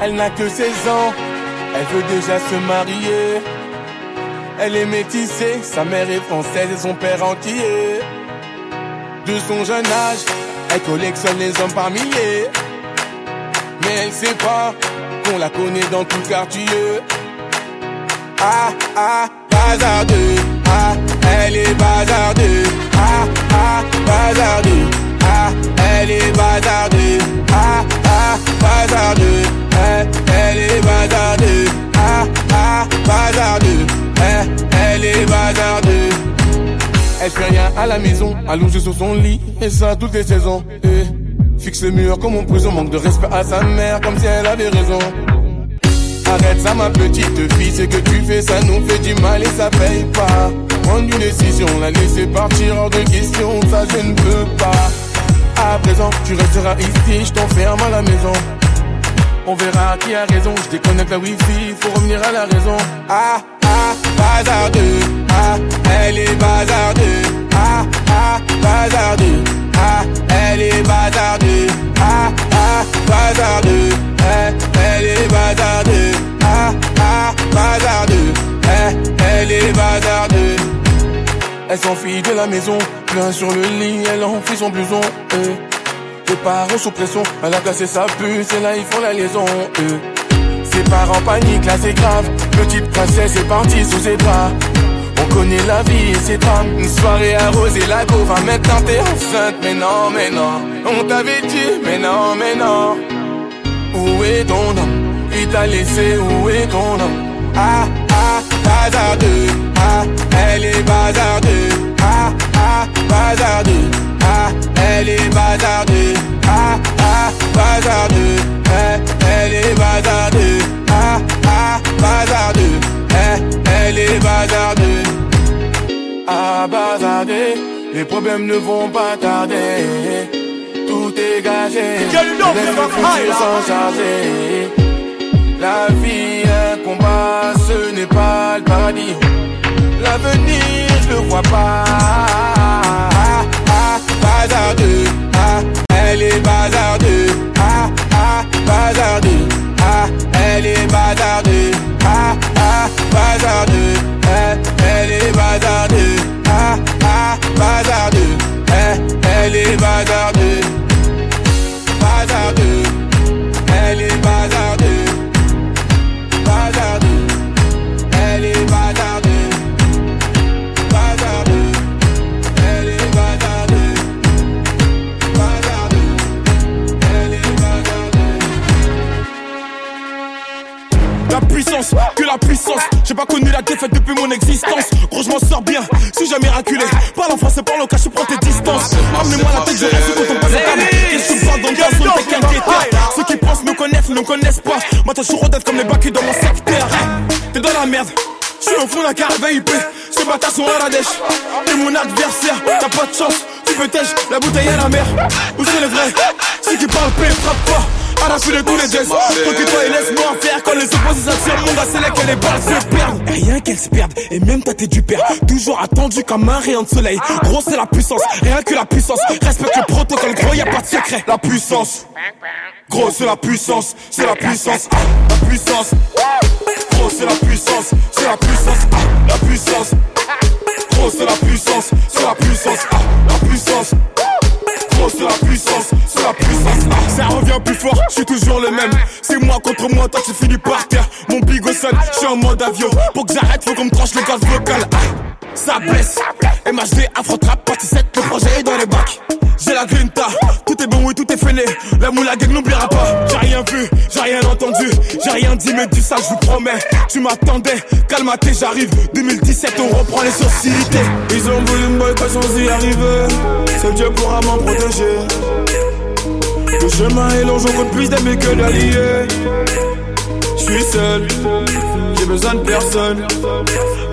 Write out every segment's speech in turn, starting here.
Elle n'a que 16 ans, elle veut déjà se marier. Elle est métissée, sa mère est française et son père entier. De son jeune âge, elle collectionne les hommes par milliers. Mais elle sait pas qu'on la connaît dans tout quartier. Ah, ah, bazardeux. Ah, elle est bazardeux. Ah, ah, bazardeux. Ah, elle est bazardeux. Ah, ah, bazardeux. Eh, elle est bazardeux. Ah, ah, bazardeux. Eh, elle est bazardeux. Elle fait rien à la maison, allongée sur son lit, et ça toutes les saisons. Eh, fixe le mur comme en prison, manque de respect à sa mère, comme si elle avait raison. Arrête ça ma petite fille, ce que tu fais ça nous fait du mal et ça paye pas Prendre une décision, la laisser partir hors de question, ça je ne peux pas À présent. Tu resteras ici, je t'enferme à la maison. On verra qui a raison, je déconnecte la wifi, faut revenir à la raison. Ah ah, bazardeux, s'enfuit de la maison, plein sur le lit, elle enfuit son blouson eh. Les parents sous pression, elle a placé sa puce et là ils font la liaison eh. Ses parents paniquent, là c'est grave. Petite princesse est partie sous ses bras. On connaît la vie et ses drames. Une soirée arrosée, la go va maintenant t'es enceinte. Mais non, mais non On t'avait dit, mais non, mais non. Où est ton homme? Il t'a laissé, où est ton homme? Ah, ah, bazardeux. Ah, elle est bazardeux bazardeux. Ah, elle est bazardeux. Ah, ah, bazardeux. Eh, elle est bazardeux. Ah, ah, bazardeux. Eh, elle est bazardeux. Ah, bazardeux. Les problèmes ne vont pas tarder. Tout est gagé. Laisse s'en charger. La vie est un combat Ce n'est pas le paradis. L'avenir je le vois pas connu la défaite depuis mon existence. Gros, je m'en sors bien, si j'ai miraculé. Parle en français, parle au cas, je prends tes distances. Amenez-moi la tête, je reste quand on passe à table. Qu'est-ce que dans le gaz, on t'es qu'un guetteur. Ceux qui pensent me connaissent, ne me connaissent pas. Moi, t'as toujours comme les bacs dans mon secteur. T'es dans la merde. Je suis au fond d'un carré VIP, ces bâtards sont à la dèche T'es mon adversaire, t'as pas de chance Tu peux tèche, la bouteille à la mer Où c'est les vrais Ceux qui parlent paix, frappe pas À la suite de tous les gestes T'occupe-toi et laisse-moi faire Quand les opposés s'attirent, mon gars c'est là que les balles se perdent Et rien qu'elles se perdent, et même t'es du père Toujours attendu comme un rayon de soleil Gros c'est la puissance, rien que la puissance Respecte le protocole, gros y a pas de secret La puissance Gros c'est la puissance, c'est la puissance, ah, la puissance Gros c'est la puissance, c'est la puissance, ah, la puissance Gros c'est la puissance, c'est la puissance, ah, la puissance Gros c'est la puissance, c'est la puissance plus fort, je suis toujours le même. C'est moi contre moi, toi tu finis par terre. Mon bigot sonne, je suis en mode avion. Pour que j'arrête, faut qu'on me tranche le gaz vocal ah, Ça blesse, MHD, Afro-Trap, partie 7, le projet est dans les bacs. J'ai la grinta, tout est bon, oui tout est fêlé. La moula gang n'oubliera pas. J'ai rien vu, j'ai rien entendu. J'ai rien dit mais dis ça je vous promets. Tu m'attendais, calme-toi j'arrive 2017 on reprend les sociétés. Ils ont voulu me boycotter sans y arriver. Seul Dieu pourra m'en protéger. Le chemin est long, je compte plus d'amis que d'alliés. Je suis seul, j'ai besoin de personne.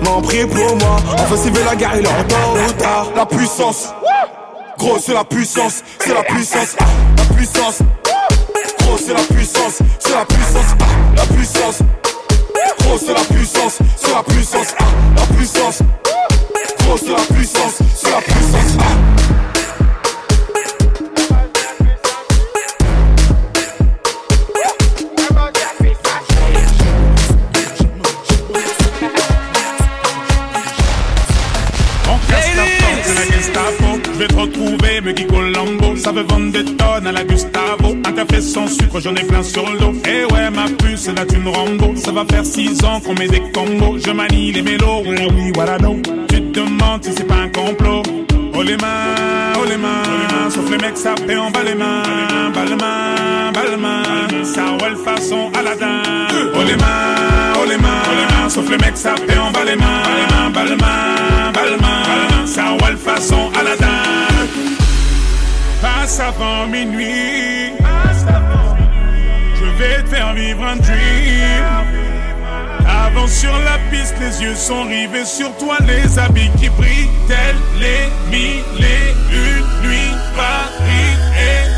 M'en prie pour moi. Enfin, s'il veut la guerre, il est en. La puissance Gros c'est la puissance, c'est la puissance, la puissance Gros c'est la puissance, c'est la puissance, la puissance Ça veut vendre des tonnes à la Gustavo. Un café sans sucre, j'en ai plein sur le dos. Eh ouais, ma puce, là tu me Rambo. Ça va faire six ans qu'on met des combos. Je manie les mélos, oui, voilà. Tu te demandes si c'est pas un complot. Oh les mains, oh les mains, sauf les mecs ça fait en bas les mains, bas les mains, bas les mains, ça roule façon Aladdin. Oh les mains, oh les mains, sauf les mecs ça fait en bas les mains, bas les mains, avant minuit, je vais te faire vivre un dream. Avance sur la piste, les yeux sont rivés sur toi, les habits qui brillent, tels les mille et une nuits. Paris est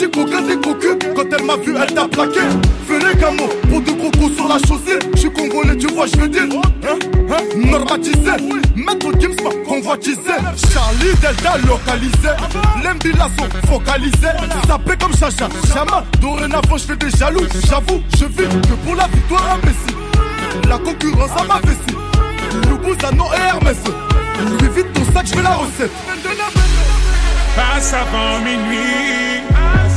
petit coquin des cocus. Quand elle m'a vu, elle t'a plaqué. Les camos, pour de gros sur la chaussée. Je suis congolais, tu vois, je veux dire. Hein, hein, normatisé. Maître Gims m'a convoitisé. Charlie Delta localisé. L'embilasso focalisé. Sapé comme Chacha, Chama. Dorénavant, je fais des jaloux. J'avoue, je vis que pour la victoire imbécile. La concurrence à ma vessie. Loubouzanon et Hermès. Lui vite ton sac, je fais la recette. Passe avant minuit.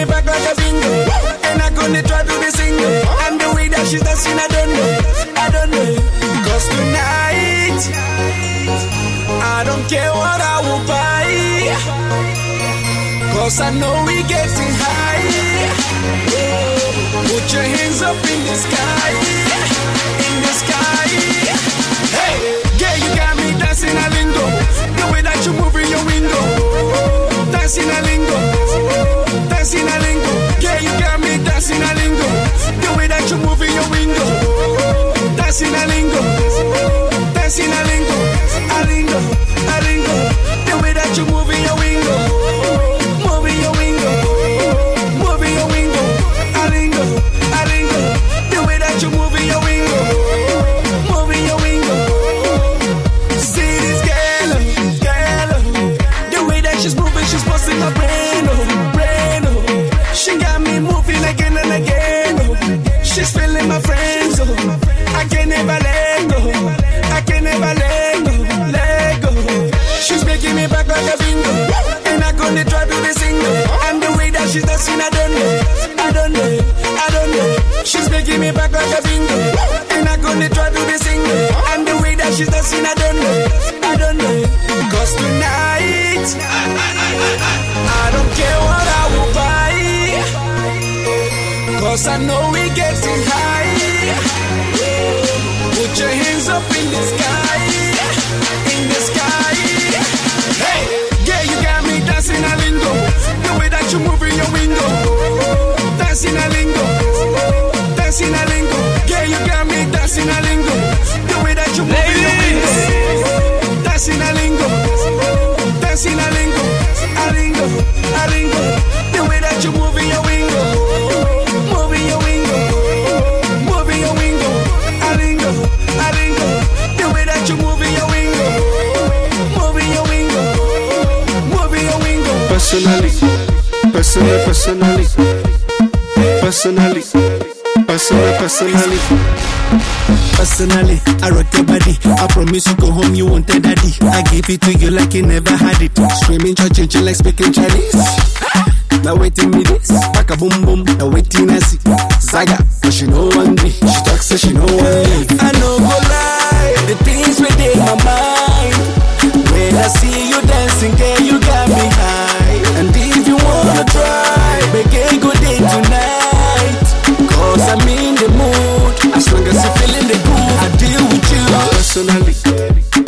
me back like a bingo, and I'm gonna try to be single. And the way that she's dancing, I don't know, I don't know. Cause tonight, I don't care what I will buy. Cause I know we to. And the way that she's dancing, I don't know, I don't know, I don't know. She's making me back like a bingo, and I'm gonna try to be single. And the way that she's dancing, I don't know, I don't know. Cause tonight, I don't care what I will buy. Cause I know we getting high. Put your hands up Personally, personally, personally, personally, personally. Personally, I rock your body. I promise you go home, you won't tell daddy. I give it to you like you never had it. Screaming, church, like speaking Chinese. Now waiting me this, back a boom boom. Now waiting I see Zaga, but she know one me. She talks so she know one me. I know go lie, the things within my mind. When I see you dancing, girl, you wanna try, make a good day tonight. Cause I'm in the mood. As long as you're feeling the good, I deal with you. Personally,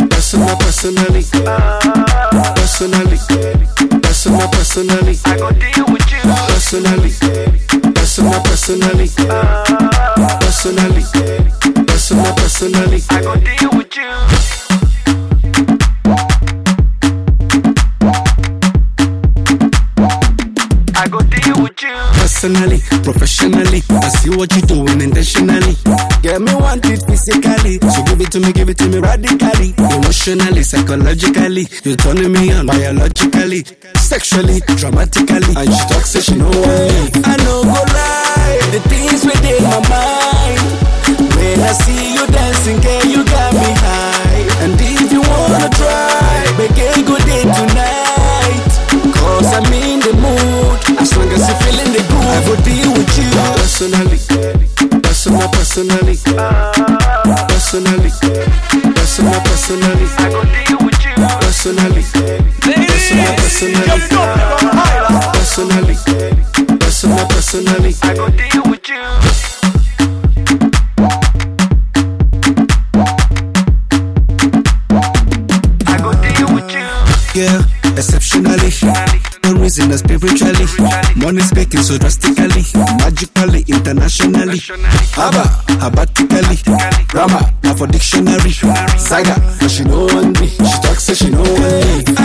personal, personally, personally, personal, personally. Professionally, I see what you're doing intentionally. Get me want it physically, so give it to me, give it to me radically, emotionally, psychologically. You're turning me on biologically, sexually, dramatically. And she talks, say she know what I know go lie, the things within my mind. When I see you dancing, girl, you got me high. And if you wanna try, make a good day tonight. Cause I'm in the mood. As long as you're feeling the groove, I with you. Personally, personal, personally, personally, personal, personally, I go deal with you. personally, personal, personally, personally, personal, personally. I go deal with you. I go deal with you. Yeah, exceptionally. No reason spiritually. Money speaking so drastically. Magically, internationally. Abba, abatically. Rama, now for dictionary. Saga, but she know me. She talks so she know one me.